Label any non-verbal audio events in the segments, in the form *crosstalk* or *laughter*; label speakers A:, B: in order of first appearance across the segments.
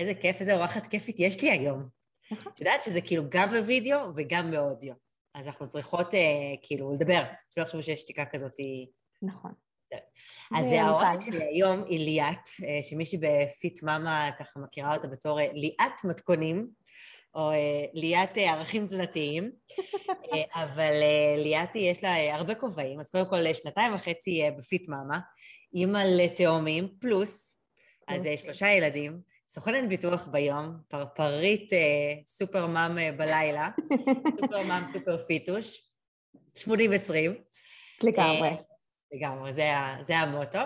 A: איזה כיף, איזה אורחת כיפית יש לי היום.
B: נכון.
A: את יודעת שזה כאילו גם בווידאו וגם באודיו. אז אנחנו צריכות אה, כאילו לדבר, שלא יחשבו שיש שתיקה כזאת.
B: נכון.
A: אז
B: זה
A: האורחת. שלי היום היא ליאת, אה, שמישהי בפיט מאמה ככה מכירה אותה בתור אה, ליאת מתכונים, או אה, ליאת ערכים תזונתיים, *laughs* אבל ליאת יש לה הרבה כובעים, אז קודם כל שנתיים וחצי בפיט מאמה, אימא לתאומים, פלוס, אז אה, שלושה ילדים, סוכנת ביטוח ביום, פרפרית אה, סופר מאם אה, בלילה, *laughs* סופר מאם סופר פיטוש, 80-20.
B: לגמרי.
A: אה, לגמרי, זה, זה המוטו.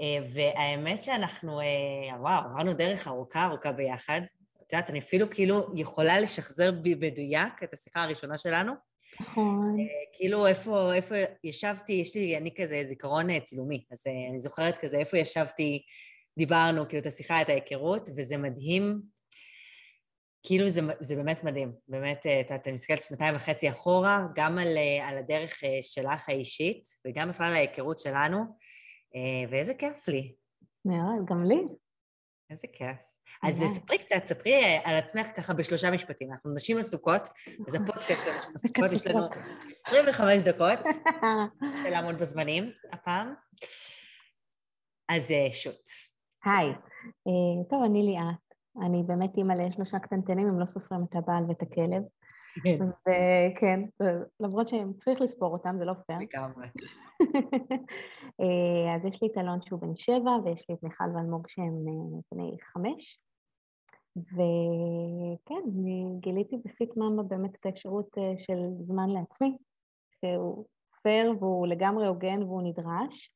A: אה, והאמת שאנחנו, אה, וואו, עברנו דרך ארוכה ארוכה ביחד. את יודעת, אני אפילו כאילו יכולה לשחזר בי מדויק את השיחה הראשונה שלנו.
B: נכון.
A: כאילו, איפה, איפה ישבתי, יש לי, אני כזה זיכרון אה, צילומי, אז אה, אני זוכרת כזה איפה ישבתי, דיברנו, כאילו, את השיחה, את ההיכרות, וזה מדהים. כאילו זה, זה באמת מדהים, באמת, את יודעת, אני מסתכלת שנתיים וחצי אחורה, גם על, אה, על הדרך אה, שלך האישית, וגם בכלל ההיכרות שלנו, אה, ואיזה כיף לי,
B: מאוד, גם לי.
A: איזה כיף. אז. ספרי קצת, ספרי על עצמך ככה בשלושה משפטים. אנחנו נשים עסוקות, אז הפודקאסט של *laughs* נשים עסוקות, יש לנו 25 דקות *laughs* של לעמוד בזמנים הפעם. אז שוט.
B: היי. אה, טוב, אני ליאת. אני באמת אימא לשלושה קטנטנים, הם לא סופרים את הבעל ואת הכלב.
A: כן,
B: וכן, למרות שצריך לספור אותם, זה לא פייר.
A: לגמרי. *laughs*
B: אה, אז יש לי את אלון שהוא בן שבע, ויש לי את מיכל ואלמוג שהם אה, בני חמש. וכן, גיליתי בפיט מאמה באמת את האפשרות של זמן לעצמי, שהוא פייר והוא לגמרי הוגן והוא נדרש.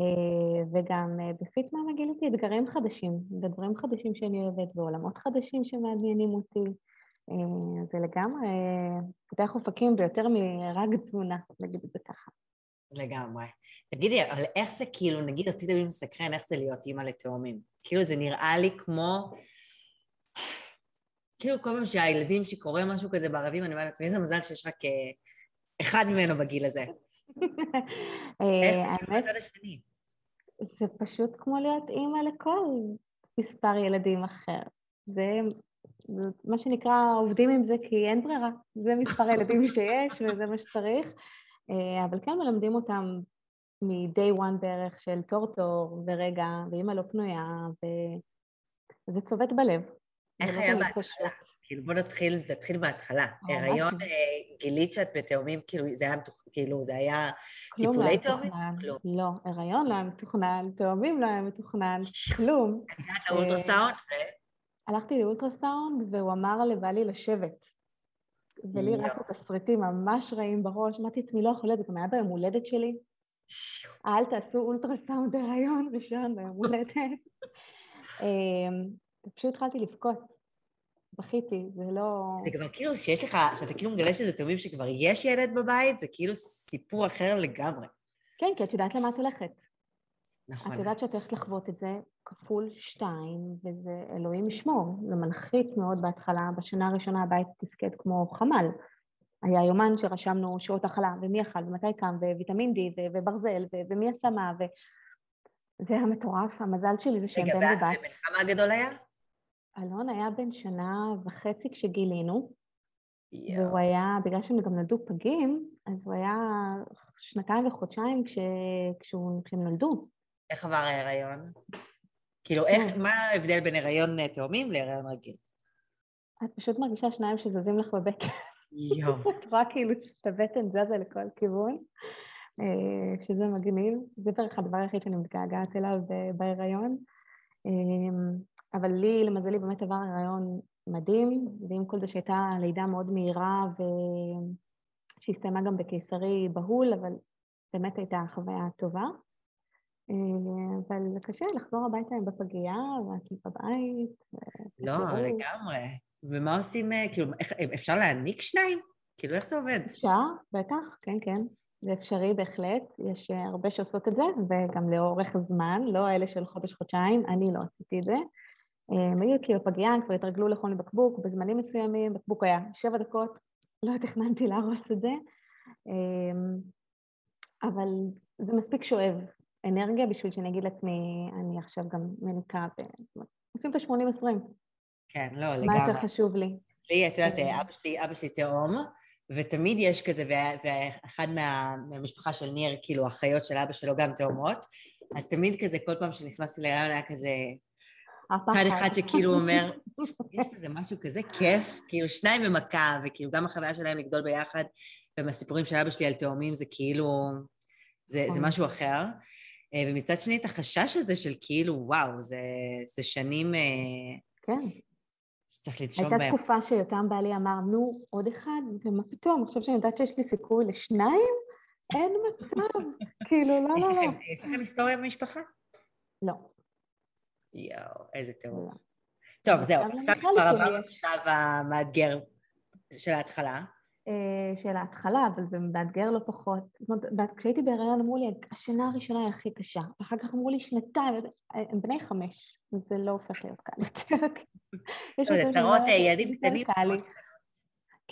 B: אה, וגם אה, בפיט מאמה גיליתי אתגרים חדשים, ודברים חדשים שאני אוהבת, ועולמות חדשים שמעניינים אותי. אה, זה לגמרי פותח אופקים ביותר מרק תזונה, נגיד את זה ככה.
A: לגמרי. תגידי, אבל איך זה כאילו, נגיד אותי תמיד מסקרן, איך זה להיות אימא לתאומים? כאילו זה נראה לי כמו... כאילו כל פעם שהילדים שקורה משהו כזה בערבים, אני אומרת לעצמי, איזה מזל שיש רק אחד ממנו בגיל הזה. *laughs*
B: אה,
A: איך זה
B: האמת,
A: בצד השני?
B: זה פשוט כמו להיות אימא לכל מספר ילדים אחר. זה, זה מה שנקרא, עובדים עם זה כי אין ברירה. זה מספר הילדים *laughs* שיש וזה מה שצריך. אה, אבל כן מלמדים אותם מ-day one בערך של טורטור ורגע, ואימא לא פנויה, וזה צובט בלב.
A: איך
B: לא
A: היה בהתחלה? כאילו בוא נתחיל, נתחיל בהתחלה.
B: ממש.
A: הריון, אה, גילית שאת בתאומים, כאילו זה היה, כאילו זה היה
B: לא
A: טיפולי תאומים? כלום.
B: לא, הריון לא היה מתוכנן, תאומים לא היה מתוכנן, כלום.
A: הגעת לאולטרסאונד ו...
B: הלכתי לאולטרסאונד והוא אמר לבעלי לשבת. ולי. רצו תסריטים ממש רעים בראש, אמרתי לעצמי, לא יכול להיות, זה גם היה ביום הולדת שלי. אל תעשו אולטרסאונד הריון ראשון ביום הולדת. *laughs* פשוט התחלתי לבכות. בכיתי, זה לא...
A: זה כבר כאילו שיש לך, שאתה כאילו מגלה שזה תאומים שכבר יש ילד בבית, זה כאילו סיפור אחר לגמרי.
B: כן, כי את יודעת למה את הולכת.
A: נכון.
B: את יודעת שאת הולכת לחוות את זה כפול שתיים, וזה אלוהים ישמור. זה מלחיץ מאוד בהתחלה, בשנה הראשונה הבית תפקד כמו חמ"ל. היה יומן שרשמנו שעות הכלה, ומי אכל, ומתי קם, וויטמין D, וברזל, ומי עשה מה, ו... זה היה מטורף, המזל שלי זה שהם
A: רגע,
B: בן ובת.
A: בן כמה הגדול היה?
B: אלון היה בן שנה וחצי כשגילינו,
A: יואו.
B: והוא היה, בגלל שהם גם נולדו פגים, אז הוא היה שנתיים וחודשיים כש... כשהוא... כשהם נולדו.
A: איך עבר ההיריון? כאילו, איך,
B: טוב.
A: מה ההבדל בין הריון אה, תאומים להיריון רגיל?
B: את פשוט מרגישה שניים שזזים לך בבטן.
A: יואו. *laughs*
B: את רואה כאילו שאת הבטן זזה לכל כיוון, אה, שזה מגניב. זה בערך הדבר היחיד שאני מתגעגעת אליו ב- בהיריון. אה, אבל לי, למזלי, באמת עבר הריון מדהים, ועם כל זה שהייתה לידה מאוד מהירה, ושהסתיימה גם בקיסרי בהול, אבל באמת הייתה חוויה טובה. אה, אבל קשה לחזור הביתה עם בפגייה, ואת בבית.
A: לא. לגמרי. ומה עושים, אה, כאילו, איך, אפשר להעניק שניים? כאילו, איך זה עובד?
B: אפשר, בטח, כן, כן. זה אפשרי בהחלט, יש אה, הרבה שעושות את זה, וגם לאורך זמן, לא אלה של חודש-חודשיים, אני לא עשיתי את זה. אה, הם היו אצלי בפגייה, כבר התרגלו לאכול מבקבוק, בזמנים מסוימים, בקבוק היה שבע דקות, לא תכננתי להרוס את זה, אה, אבל זה מספיק שואב אנרגיה בשביל שאני אגיד לעצמי, אני עכשיו גם מניקה, ו... עושים את ה-80-20.
A: כן, לא, לגמרי.
B: מה יותר חשוב לי?
A: לי, את יודעת, אבא שלי, אבא שלי תאום, ותמיד יש כזה, ואחד מה, מהמשפחה של ניר, כאילו, אחיות של אבא שלו גם תאומות, אז תמיד כזה, כל פעם שנכנסתי להיריון היה כזה... צד אחד שכאילו אומר, יש בזה משהו כזה כיף, כאילו שניים במכה, וכאילו גם החוויה שלהם לגדול ביחד, ומהסיפורים של אבא שלי על תאומים זה כאילו, זה, זה משהו אחר. אה, ומצד שני את החשש הזה של כאילו, וואו, זה, זה שנים... אה,
B: כן.
A: שצריך לנשום
B: בהם. הייתה תקופה שיותם בעלי אמר, נו, עוד אחד, ומה פתאום, עכשיו שאני יודעת שיש לי סיכוי לשניים? אין מצב. *laughs* כאילו, לא, לא, לא.
A: יש לכם היסטוריה במשפחה?
B: לא.
A: יואו, איזה טירוף. לא. טוב, זהו, עכשיו כבר עברנו את השלב המאתגר של ההתחלה.
B: אה, של ההתחלה, אבל זה מאתגר לא פחות. זאת אומרת, כשהייתי בהיריון אמרו לי, השנה הראשונה היא הכי קשה, ואחר כך אמרו לי שנתיים, הם בני חמש, וזה לא הופך להיות קל יותר.
A: זה צרות אה, ילדים קטנים.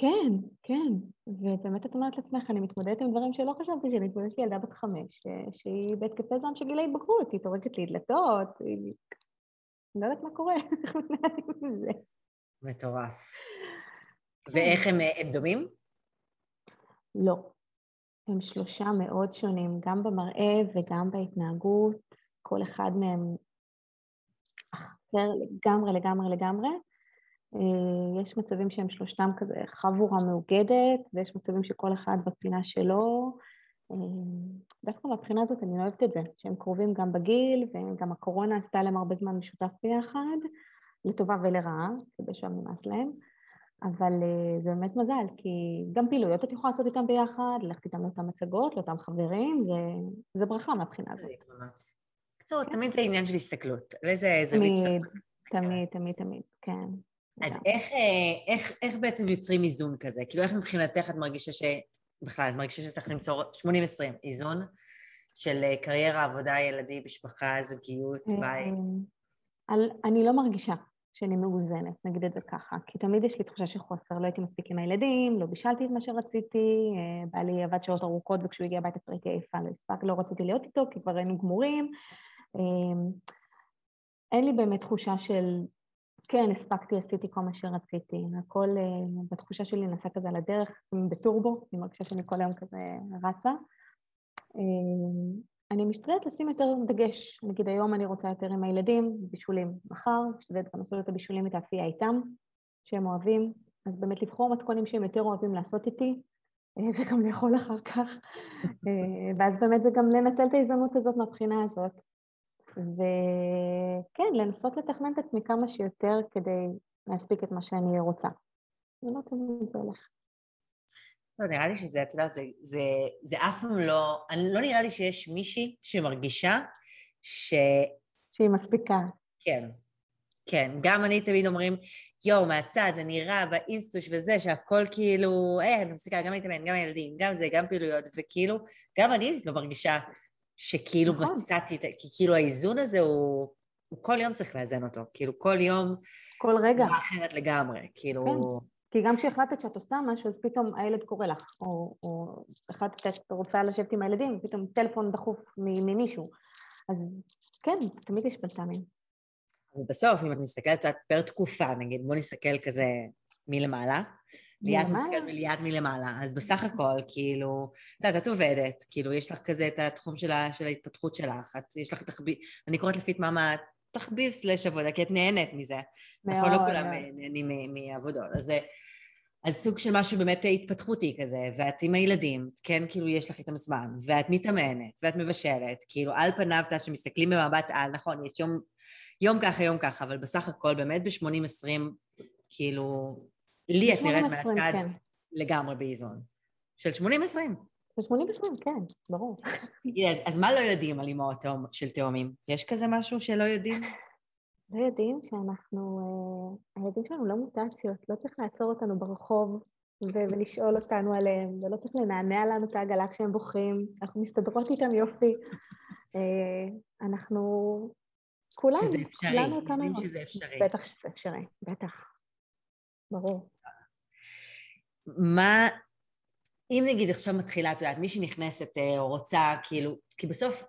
B: כן, כן, ובאמת את אומרת לעצמך, אני מתמודדת עם דברים שלא חשבתי שאני מתמודדת עם ילדה בת חמש, שהיא בהתקפי זעם של גילי התבגרות, היא טורקת לי דלתות, היא... אני לא יודעת מה קורה, איך מתנהלים עם זה.
A: מטורף. ואיך הם, אה, הם דומים?
B: לא. הם שלושה מאוד שונים, גם במראה וגם בהתנהגות, כל אחד מהם אחר לגמרי, לגמרי, לגמרי. אה, יש מצבים שהם שלושתם כזה חבורה מאוגדת, ויש מצבים שכל אחד בפינה שלו. אה, דווקא מהבחינה הזאת אני אוהבת את זה, שהם קרובים גם בגיל, וגם הקורונה עשתה להם הרבה זמן משותף ביחד, לטובה ולרעה, כדי שם נמאס להם. אבל uh, זה באמת מזל, כי גם פעילויות את יכולה לעשות איתם ביחד, ללכת איתם לאותן מצגות, לאותם חברים, זה, זה ברכה מהבחינה הזאת. זה יתרונות.
A: בקיצור, כן. תמיד זה עניין של הסתכלות, על איזה זווית
B: תמיד, תמיד, תמיד, תמיד, כן.
A: אז איך, אה, איך, איך בעצם יוצרים איזון כזה? כאילו, איך מבחינתך את מרגישה ש... בכלל, את מרגישה שצריך למצוא 80-20 איזון של אה, קריירה, עבודה, ילדים, משפחה, זוגיות, בית?
B: אני לא מרגישה. שאני מאוזנת, נגיד את זה ככה. כי תמיד יש לי תחושה של חוסר, לא הייתי מספיק עם הילדים, לא בישלתי את מה שרציתי, אה, בעלי עבד שעות ארוכות וכשהוא הגיע הביתה כבר הייתי עייפה, לא הספק, לא רציתי להיות איתו כי כבר היינו גמורים. אמ, אין לי באמת תחושה של, כן, הספקתי, עשיתי כל מה שרציתי. הכל אה, בתחושה שלי נסע כזה על הדרך, בטורבו, אני מרגישה שאני כל היום כזה רצה. אני משתדלת לשים יותר דגש. נגיד היום אני רוצה יותר עם הילדים, בישולים מחר, משתדלת גם לעשות את הבישולים את האפייה איתם, שהם אוהבים, אז באמת לבחור מתכונים שהם יותר אוהבים לעשות איתי, אה, וגם לאכול אחר כך. אה, ואז באמת זה גם לנצל את ההזדמנות הזאת מהבחינה הזאת. וכן, לנסות לתכנן את עצמי כמה שיותר כדי להספיק את מה שאני רוצה. זה לא תמיד זה הולך.
A: לא, נראה לי שזה, את יודעת, זה, זה, זה אף פעם לא, אני, לא נראה לי שיש מישהי שמרגישה ש...
B: שהיא מספיקה.
A: כן, כן. גם אני תמיד אומרים, יואו, מהצד, זה נראה באינסטוש וזה, שהכל כאילו, אה, אני מספיקה, גם להתאמן, גם הילדים, גם זה, גם פעילויות, וכאילו, גם אני לא מרגישה שכאילו נכון. מצאתי את, כי כאילו האיזון הזה הוא, הוא כל יום צריך לאזן אותו, כאילו כל יום...
B: כל רגע.
A: אחרת לגמרי, כאילו... כן.
B: כי גם כשהחלטת שאת עושה משהו, אז פתאום הילד קורא לך, או, או החלטת שאת רוצה לשבת עם הילדים, ופתאום טלפון דחוף ממישהו. אז כן, תמיד יש בלת"מים.
A: בסוף, אם את מסתכלת את פר תקופה, נגיד, בוא נסתכל כזה מלמעלה, ליאת מסתכלת מליאת מלמעלה, אז בסך הכל, כאילו, את יודעת, את עובדת, כאילו, יש לך כזה את התחום של, של ההתפתחות שלך, את, יש לך תחביב, אני קוראת לפי מאמה תחביב סלש עבודה, כי את נהנית מזה. מאוד. אנחנו לא כולם נהנים מעבודות. אז. אז סוג של משהו באמת התפתחותי כזה, ואת עם הילדים, כן, כאילו יש לך איתם זמן, ואת מתאמנת, ואת מבשלת, כאילו על פניו, אתה שמסתכלים במבט על, נכון, יש יום, יום ככה, יום ככה, אבל בסך הכל באמת ב-80-20, כאילו, לי את נראית מהצד כן. לגמרי באיזון. של 80-20.
B: ב-80 כן, ברור.
A: אז, אז מה לא יודעים על אימהות של תאומים? יש כזה משהו שלא יודעים?
B: לא יודעים שאנחנו, uh, הילדים שלנו לא מוטציות, לא צריך לעצור אותנו ברחוב ולשאול אותנו עליהם, ולא צריך לנענע לנו את העגלה כשהם בוכים, אנחנו מסתדרות איתם יופי. Uh, אנחנו, כולנו,
A: שזה אפשרי, כולנו יודעים שזה אפשרי.
B: בטח שזה אפשרי, בטח, ברור.
A: מה, אם נגיד עכשיו מתחילה, את יודעת, מי שנכנסת או אה, רוצה, כאילו, כי בסוף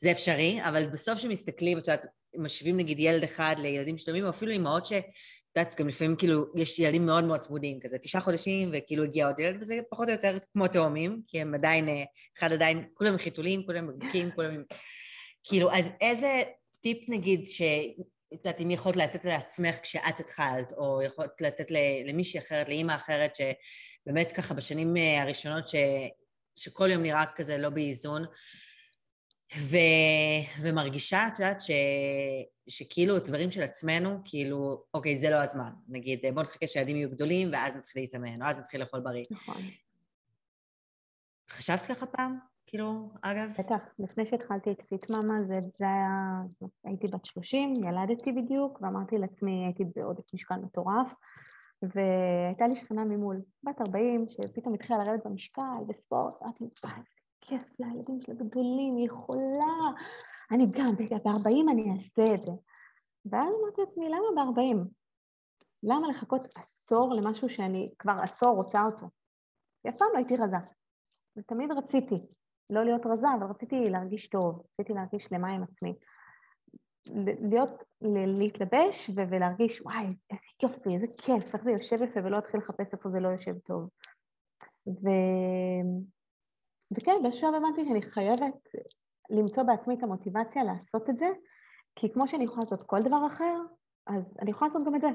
A: זה אפשרי, אבל בסוף כשמסתכלים, את יודעת, משווים נגיד ילד אחד לילדים שלמים, או אפילו אימהות ש... את יודעת, גם לפעמים כאילו, יש ילדים מאוד מאוד צמודים, כזה תשעה חודשים, וכאילו הגיע עוד ילד, וזה פחות או יותר כמו תאומים, כי הם עדיין, אה, אחד עדיין, כולם חיתולים, כולם בקבוקים, כולם. כאילו, אז איזה טיפ נגיד, ש... את יודעת, אם יכולת לתת לעצמך כשאת התחלת, או יכולת לתת למישהי אחרת, לאימא אחרת, שבאמת ככה בשנים אה, הראשונות, ש... שכל יום נראה כזה לא באיזון, ו... ומרגישה, את יודעת, ש... שכאילו דברים של עצמנו, כאילו, אוקיי, זה לא הזמן. נגיד, בוא נחכה שהילדים יהיו גדולים, ואז נתחיל להתאמן, או אז נתחיל לאכול בריא.
B: נכון.
A: חשבת ככה פעם? כאילו, אגב?
B: בטח, לפני שהתחלתי את פיט מאמה, זה, זה היה, הייתי בת 30, ילדתי בדיוק, ואמרתי לעצמי, הייתי בעודף משקל מטורף, והייתה לי שכנה ממול, בת 40, שפתאום התחילה לרדת במשקל, בספורט, אמרתי, וואי, איזה כיף לילדים שלה גדולים, היא יכולה, אני גם, ב-40 אני אעשה את זה. ואז אמרתי לעצמי, למה ב-40? למה לחכות עשור למשהו שאני כבר עשור רוצה אותו? כי אף פעם לא הייתי רזה, ותמיד רציתי. לא להיות רזה, אבל רציתי להרגיש טוב, רציתי להרגיש שלמה עם עצמי. להיות, להתלבש ולהרגיש, וואי, איזה יופי, איזה כיף, איך זה יושב יפה, ולא אתחיל לחפש איפה זה לא יושב טוב. ו... וכן, באיזשהו הבנתי שאני חייבת למצוא בעצמי את המוטיבציה לעשות את זה, כי כמו שאני יכולה לעשות כל דבר אחר, אז אני יכולה לעשות גם את זה.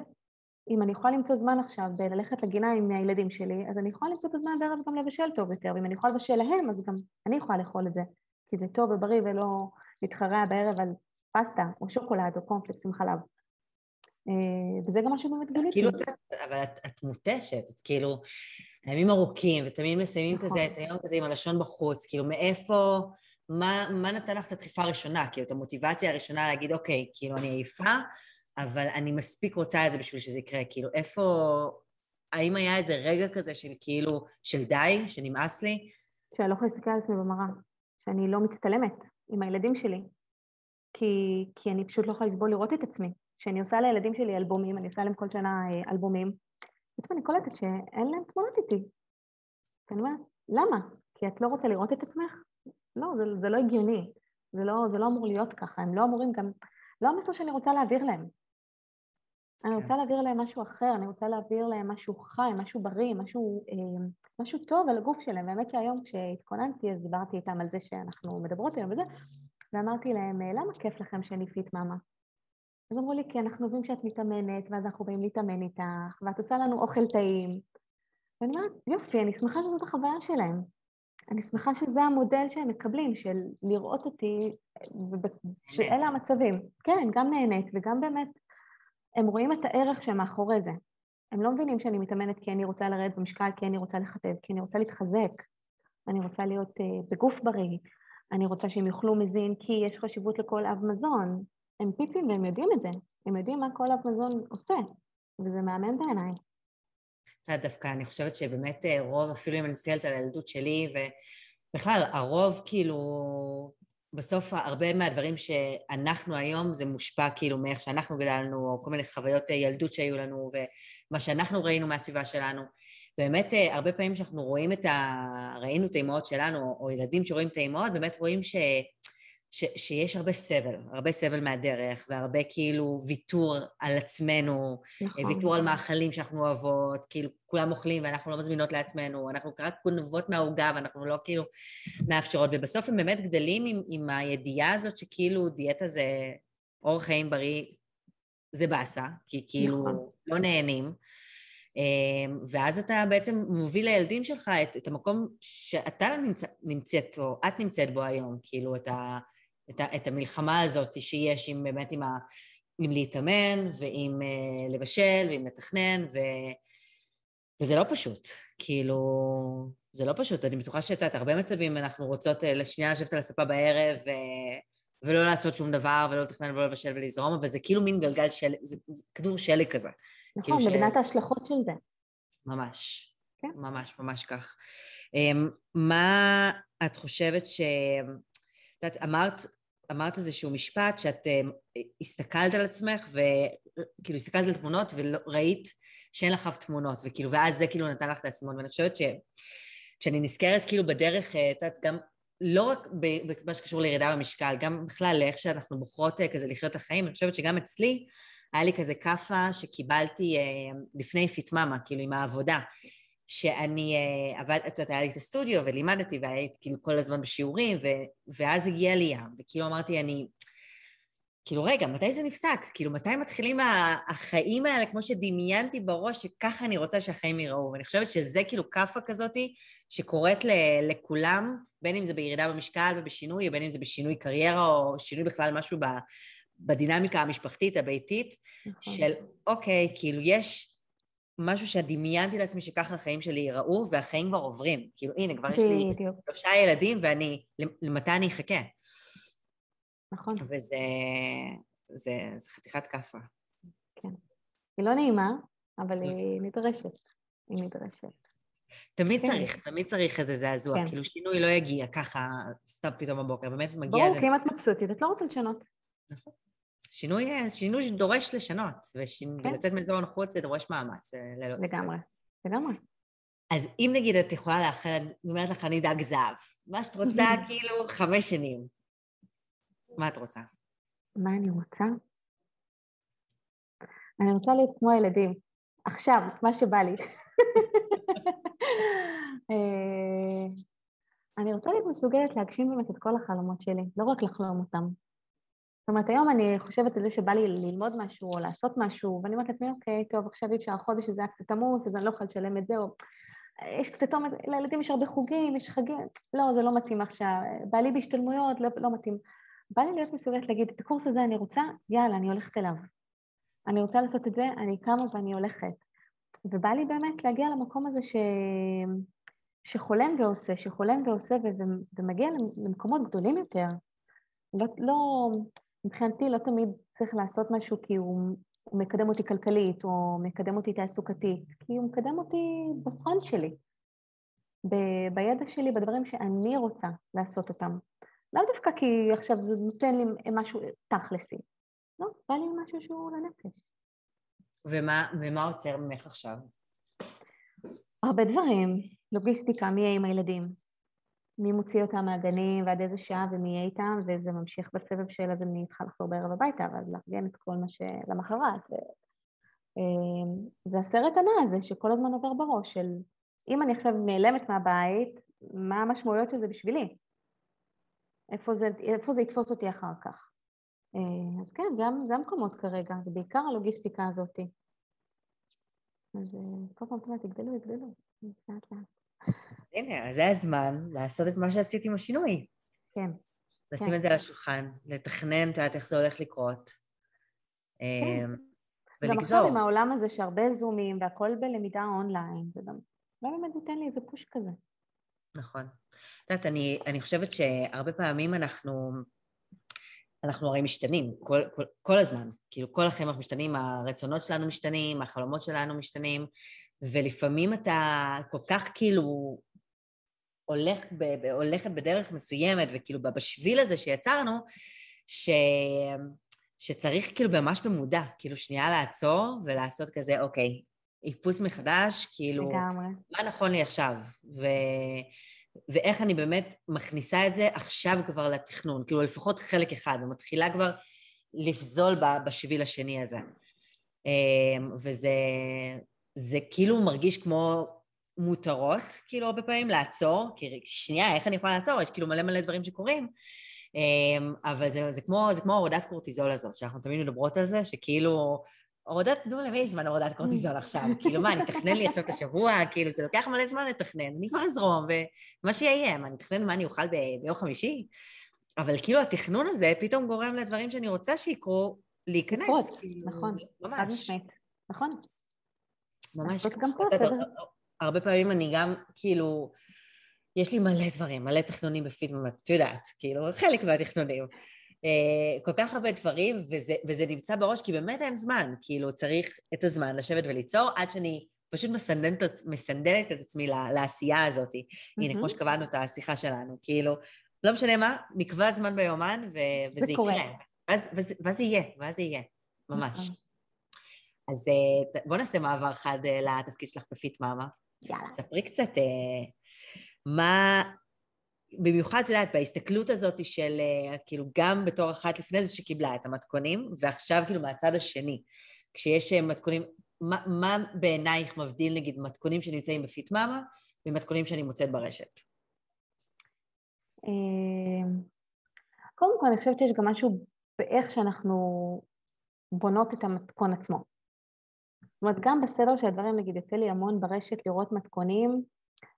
B: אם אני יכולה למצוא זמן עכשיו בללכת לגינה עם הילדים שלי, אז אני יכולה למצוא את הזמן בערב גם לבשל טוב יותר, ואם אני יכולה לבשל להם, אז גם אני יכולה לאכול את זה, כי זה טוב ובריא ולא להתחרע בערב על פסטה או שוקולד או קומפלקס עם חלב. אה, וזה גם משהו באמת גיליתי.
A: כאילו, אבל את, את מותשת, את כאילו, הימים ארוכים, ותמיד מסיימים נכון. כזה את היום כזה עם הלשון בחוץ, כאילו מאיפה, מה, מה נתן לך את הדחיפה הראשונה? כאילו, את המוטיבציה הראשונה להגיד, אוקיי, כאילו, אני עייפה, אבל אני מספיק רוצה את זה בשביל שזה יקרה. כאילו, איפה... האם היה איזה רגע כזה של כאילו, של די, שנמאס לי?
B: שאני לא יכולה להסתכל על עצמי במראה, שאני לא מצטלמת עם הילדים שלי, כי, כי אני פשוט לא יכולה לסבול לראות את עצמי. כשאני עושה לילדים שלי אלבומים, אני עושה להם כל שנה אה, אלבומים, פתאום אני קולטת שאין להם תמונות איתי. ואני אומרת, למה? כי את לא רוצה לראות את עצמך? לא, זה, זה לא הגיוני. זה לא, זה לא אמור להיות ככה, הם לא אמורים גם... לא המסר שאני רוצה להעביר להם. אני רוצה כן. להעביר להם משהו אחר, אני רוצה להעביר להם משהו חי, משהו בריא, משהו, אה, משהו טוב על הגוף שלהם. באמת שהיום כשהתכוננתי אז דיברתי איתם על זה שאנחנו מדברות היום וזה, ואמרתי להם, אה, למה כיף לכם שאני פיט מאמה? אז אמרו לי, כי אנחנו יודעים שאת מתאמנת, ואז אנחנו באים להתאמן איתך, ואת עושה לנו אוכל טעים. ואני אומרת, יופי, אני שמחה שזאת החוויה שלהם. אני שמחה שזה המודל שהם מקבלים, של לראות אותי, שאלה המצבים. כן, גם נהנית וגם באמת הם רואים את הערך שמאחורי זה. הם לא מבינים שאני מתאמנת כי אני רוצה לרדת במשקל, כי אני רוצה לחטב, כי אני רוצה להתחזק, אני רוצה להיות uh, בגוף בריא, אני רוצה שהם יאכלו מזין כי יש חשיבות לכל אב מזון. הם פיצים והם יודעים את זה, הם יודעים מה כל אב מזון עושה, וזה מהמם בעיניי.
A: את דווקא אני חושבת שבאמת אה, רוב, אפילו אם אני מסתכלת על הילדות שלי, ובכלל, הרוב כאילו בסוף הרבה מהדברים שאנחנו היום זה מושפע כאילו מאיך שאנחנו גדלנו, או כל מיני חוויות אה, ילדות שהיו לנו, ומה שאנחנו ראינו מהסביבה שלנו. באמת, אה, הרבה פעמים שאנחנו רואים את ה... ראינו את האימהות שלנו, או ילדים שרואים את האימהות, באמת רואים ש... ש, שיש הרבה סבל, הרבה סבל מהדרך, והרבה כאילו ויתור על עצמנו, נכון. ויתור על מאכלים שאנחנו אוהבות, כאילו כולם אוכלים ואנחנו לא מזמינות לעצמנו, אנחנו רק גונבות מהעוגה ואנחנו לא כאילו מאפשרות, ובסוף הם באמת גדלים עם, עם הידיעה הזאת שכאילו דיאטה זה אורח חיים בריא, זה באסה, כי כאילו נכון. לא נהנים. אמ, ואז אתה בעצם מוביל לילדים שלך את, את המקום שאתה נמצא, נמצאת, או את נמצאת בו היום, כאילו את ה... את, ה, את המלחמה הזאת שיש עם באמת עם, ה, עם להתאמן ועם uh, לבשל ועם לתכנן, ו, וזה לא פשוט. כאילו, זה לא פשוט. אני בטוחה שאת יודעת, הרבה מצבים אנחנו רוצות uh, לשנייה לשבת על הספה בערב ו, ולא לעשות שום דבר ולא לתכנן ולא לבשל ולזרום, אבל זה כאילו מין גלגל של... זה, זה כדור שלג כזה.
B: נכון, כאילו מבינה. את ההשלכות של זה.
A: ממש. כן. ממש, ממש כך. Um, מה את חושבת ש... את יודעת, אמרת, אמרת איזשהו משפט שאת uh, הסתכלת על עצמך וכאילו הסתכלת על תמונות וראית שאין לך אף תמונות, וכאילו, ואז זה כאילו נתן לך את האסימון, ואני חושבת שכשאני נזכרת כאילו בדרך, אה, את יודעת, גם לא רק במה שקשור לירידה במשקל, גם בכלל לאיך שאנחנו בוחרות אה, כזה לחיות את החיים, אני חושבת שגם אצלי היה לי כזה כאפה שקיבלתי אה, לפני פיטמאמה, כאילו עם העבודה, שאני אה, עבד, את יודעת, היה לי את הסטודיו ולימדתי והייתי כאילו כל הזמן בשיעורים, ו, ואז הגיע לי ים, וכאילו אמרתי, אני, כאילו, רגע, מתי זה נפסק? כאילו, מתי מתחילים החיים האלה, כמו שדמיינתי בראש, שככה אני רוצה שהחיים ייראו? ואני חושבת שזה כאילו כאפה כזאתי שקורית לכולם, בין אם זה בירידה במשקל ובשינוי, בין אם זה בשינוי קריירה, או שינוי בכלל משהו בדינמיקה המשפחתית, הביתית, נכון. של אוקיי, כאילו, יש משהו שדמיינתי לעצמי שככה החיים שלי ייראו, והחיים כבר עוברים. כאילו, הנה, כבר יש לי שלושה ילדים, ואני, למתי אני אחכה?
B: נכון.
A: וזה זה, זה חתיכת כאפה.
B: כן. היא לא נעימה, אבל לא. היא נדרשת. היא נדרשת.
A: תמיד כן. צריך, תמיד צריך איזה זעזוע. כן. כאילו שינוי לא יגיע ככה סתם פתאום בבוקר, באמת מגיע
B: ברור, כי אם את מבסוטית, את לא רוצה לשנות.
A: נכון. שינוי, שינוי דורש לשנות, ושינו, כן. ולצאת מאזור הנוחות זה דורש מאמץ. אה,
B: לגמרי, לגמרי.
A: אז אם נגיד את יכולה לאחל, אני אומרת לך, אני אדאג זהב. מה שאת רוצה, *laughs* כאילו, חמש שנים. מה את רוצה?
B: מה אני רוצה? אני רוצה להיות כמו הילדים. עכשיו, מה שבא לי. *laughs* אה, אני רוצה להיות מסוגלת להגשים באמת את כל החלומות שלי, לא רק לחלום אותם. אומרת, היום אני חושבת על זה שבא לי ללמוד משהו או לעשות משהו, ואני אומרת לעצמי, אוקיי, טוב, עכשיו אי אפשר, החודש הזה היה קצת עמוס, אז אני לא יכולה לשלם את זה, או יש קצת עומס, לילדים יש הרבה חוגים, יש חגים, לא, זה לא מתאים עכשיו, בא לי בהשתלמויות, לא, לא מתאים. בא לי להיות מסוגלת להגיד, את הקורס הזה אני רוצה, יאללה, אני הולכת אליו. אני רוצה לעשות את זה, אני קמה ואני הולכת. ובא לי באמת להגיע למקום הזה ש... שחולם ועושה, שחולם ועושה ו... ומגיע למקומות גדולים יותר. לא, לא, מבחינתי לא תמיד צריך לעשות משהו כי הוא, הוא מקדם אותי כלכלית או מקדם אותי תעסוקתית, כי הוא מקדם אותי בפרונט שלי, ב... בידע שלי, בדברים שאני רוצה לעשות אותם. לאו דווקא כי עכשיו זה נותן לי משהו תכלסי. לא, בא לי משהו שהוא לנפש.
A: ומה, ומה עוצר ממך עכשיו?
B: הרבה דברים. לוגיסטיקה, מי יהיה עם הילדים? מי מוציא אותם מהגנים ועד איזה שעה ומי יהיה איתם, וזה ממשיך בסבב של אז אני צריכה לחזור בערב הביתה, ואז לארגן את כל מה שלמחרת. ו... אמ, זה הסרט הנע הזה שכל הזמן עובר בראש של אם אני עכשיו נעלמת מהבית, מה המשמעויות של זה בשבילי? איפה זה, איפה זה יתפוס אותי אחר כך. אה, אז כן, זה, זה המקומות כרגע, זה בעיקר הלוגיסטיקה הזאת. אז אה, כל פעם יגדלו, יגדלו, לאט לאט.
A: הנה, אז זה הזמן לעשות את מה שעשית עם השינוי.
B: כן.
A: לשים כן. את זה על השולחן, לתכנן, את יודעת איך זה הולך לקרות.
B: כן. ולגזור. גם עכשיו עם העולם הזה שהרבה זומים והכל בלמידה אונליין, זה גם, לא באמת נותן לי איזה פוש כזה.
A: נכון. את יודעת, אני, אני חושבת שהרבה פעמים אנחנו, אנחנו הרי משתנים כל, כל, כל הזמן. כאילו, כל החיים אנחנו משתנים, הרצונות שלנו משתנים, החלומות שלנו משתנים, ולפעמים אתה כל כך כאילו הולך ב, הולכת בדרך מסוימת, וכאילו בשביל הזה שיצרנו, ש... שצריך כאילו ממש במודע, כאילו שנייה לעצור ולעשות כזה, אוקיי, איפוס מחדש, כאילו, לגמרי. מה נכון לי עכשיו? ו... ואיך אני באמת מכניסה את זה עכשיו כבר לתכנון, כאילו לפחות חלק אחד, ומתחילה כבר לפזול בשביל השני הזה. אמ, וזה זה כאילו מרגיש כמו מותרות, כאילו הרבה פעמים לעצור, כי שנייה, איך אני יכולה לעצור? יש כאילו מלא מלא דברים שקורים, אמ, אבל זה, זה, כמו, זה כמו הורדת קורטיזול הזאת, שאנחנו תמיד מדברות על זה, שכאילו הורדת, תנו למי זמן הורדת קורטיזול עכשיו? כאילו מה, אני אתכנן לי עכשיו את השבוע? כאילו, זה לוקח מלא זמן לתכנן, אני כבר אזרום, ומה שיהיה, מה, אני אתכנן מה אני אוכל ביום חמישי? אבל כאילו התכנון הזה פתאום גורם לדברים שאני רוצה שיקרו, להיכנס.
B: כאילו, נכון, ממש. נכון.
A: ממש. גם פה, בסדר. הרבה פעמים אני גם, כאילו, יש לי מלא דברים, מלא תכנונים בפידמט, את יודעת, כאילו, חלק מהתכנונים. אה, כל כך הרבה דברים, וזה, וזה נמצא בראש, כי באמת אין זמן, כאילו צריך את הזמן לשבת וליצור, עד שאני פשוט מסנדלת, מסנדלת את עצמי לעשייה הזאת. Mm-hmm. הנה, כמו שקבענו את השיחה שלנו, כאילו, לא משנה מה, נקבע זמן ביומן, ו- וזה יקרה. ואז, ואז, ואז יהיה, ואז יהיה, ממש. נכון. אז אה, בואו נעשה מעבר חד אה, לתפקיד שלך בפיט מאמה.
B: יאללה.
A: ספרי קצת מה, במיוחד, את יודעת, בהסתכלות הזאת של אה, כאילו גם בתור אחת לפני זה שקיבלה את המתכונים, ועכשיו כאילו מהצד השני, כשיש אה, מתכונים, מה, מה בעינייך מבדיל נגיד מתכונים שנמצאים בפיט מאמה ממתכונים שאני מוצאת ברשת?
B: קודם כל אני חושבת שיש גם משהו באיך שאנחנו בונות את המתכון עצמו. זאת אומרת, גם בסדר של הדברים, נגיד, יוצא לי המון ברשת לראות מתכונים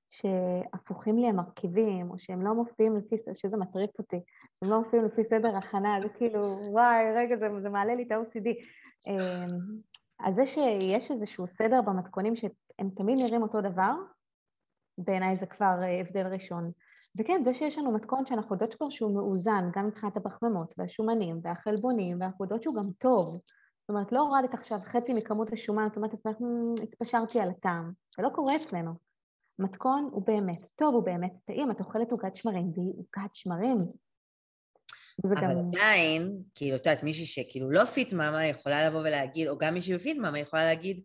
B: שהפוכים לי המרכיבים, או שהם לא מופיעים לפי, שזה מטריף אותי, הם לא מופיעים לפי סדר הכנה, זה כאילו, וואי, רגע, זה, זה מעלה לי את ה-OCD. אמ, אז זה שיש איזשהו סדר במתכונים שהם תמיד נראים אותו דבר, בעיניי זה כבר אה, הבדל ראשון. וכן, זה שיש לנו מתכון שאנחנו יודעות כבר שהוא מאוזן, גם מבחינת הפחמימות והשומנים והחלבונים, ואנחנו יודעות שהוא גם טוב. זאת אומרת, לא הורדת עכשיו חצי מכמות השומן, זאת אומרת, התפשרתי על הטעם. זה לא קורה אצלנו. מתכון הוא באמת טוב, הוא באמת טעים, את אוכלת עוגת שמרים, והיא עוגת שמרים.
A: אבל גם... עדיין, כאילו, את יודעת, מישהי שכאילו לא פיט מאמה יכולה לבוא ולהגיד, או גם מישהי בפיט מאמה יכולה להגיד,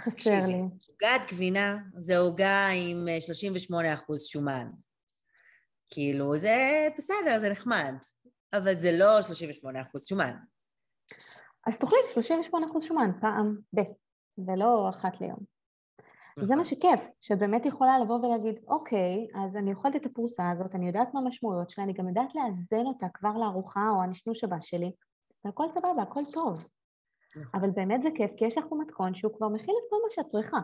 B: חסר לי.
A: עוגת גבינה זה עוגה עם 38 אה, אחוז שומן. כאילו, זה בסדר, זה נחמד, אבל זה לא 38 אחוז שומן.
B: אז תאכלי 38 אחוז שומן פעם ב, ולא אחת ליום. זה מה נכון. שכיף, שאת באמת יכולה לבוא ולהגיד, אוקיי, אז אני אוכלת את הפרוסה הזאת, אני יודעת מה המשמעויות שלה, אני גם יודעת לאזן אותה כבר לארוחה או הנשנוש הבא שלי, והכל סבבה, הכל טוב. נכון. אבל באמת זה כיף, כי יש לך פה מתכון שהוא כבר מכיל את כל מה שאת צריכה.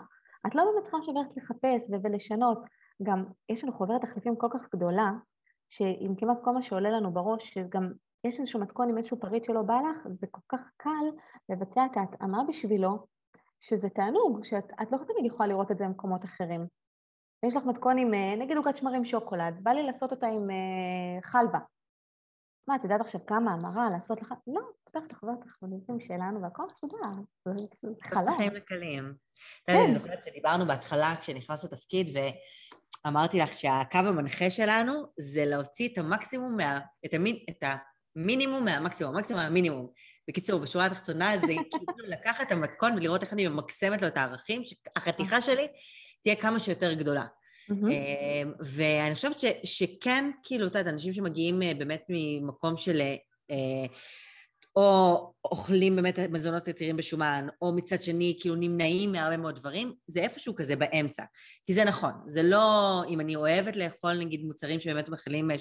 B: את לא באמת צריכה לשבת לחפש ולשנות. גם יש לנו חוברת תחליפים כל כך גדולה, שעם כמעט כל מה שעולה לנו בראש, שגם יש איזשהו מתכון עם איזשהו פריט שלא בא לך, זה כל כך קל לבצע את ההתאמה בשבילו, שזה תענוג, שאת לא תמיד יכולה לראות את זה במקומות אחרים. יש לך מתכון עם, אה, נגיד עוגת שמרים שוקולד, בא לי לעשות אותה עם אה, חלבה. מה, את יודעת עכשיו כמה המרה לעשות לך? לא, פתחת חוברת החלודים שלנו והכל מסודר, זה
A: חלק. חיים לקלים. כן. אני זוכרת שדיברנו בהתחלה כשנכנס לתפקיד, ואמרתי לך שהקו המנחה שלנו זה להוציא את המקסימום, מה, את, המין, את המינימום מהמקסימום, המקסימום מהמינימום. בקיצור, בשורה התחתונה זה כאילו *laughs* לקחת את המתכון ולראות איך אני ממקסמת לו את הערכים, שהחתיכה שלי תהיה כמה שיותר גדולה. Mm-hmm. ואני חושבת ש, שכן, כאילו, את יודעת, אנשים שמגיעים אה, באמת ממקום של אה, או אוכלים באמת מזונות יתירים בשומן, או מצד שני כאילו נמנעים מהרבה מאוד דברים, זה איפשהו כזה באמצע. כי זה נכון, זה לא, אם אני אוהבת לאכול נגיד מוצרים שבאמת מכילים 38%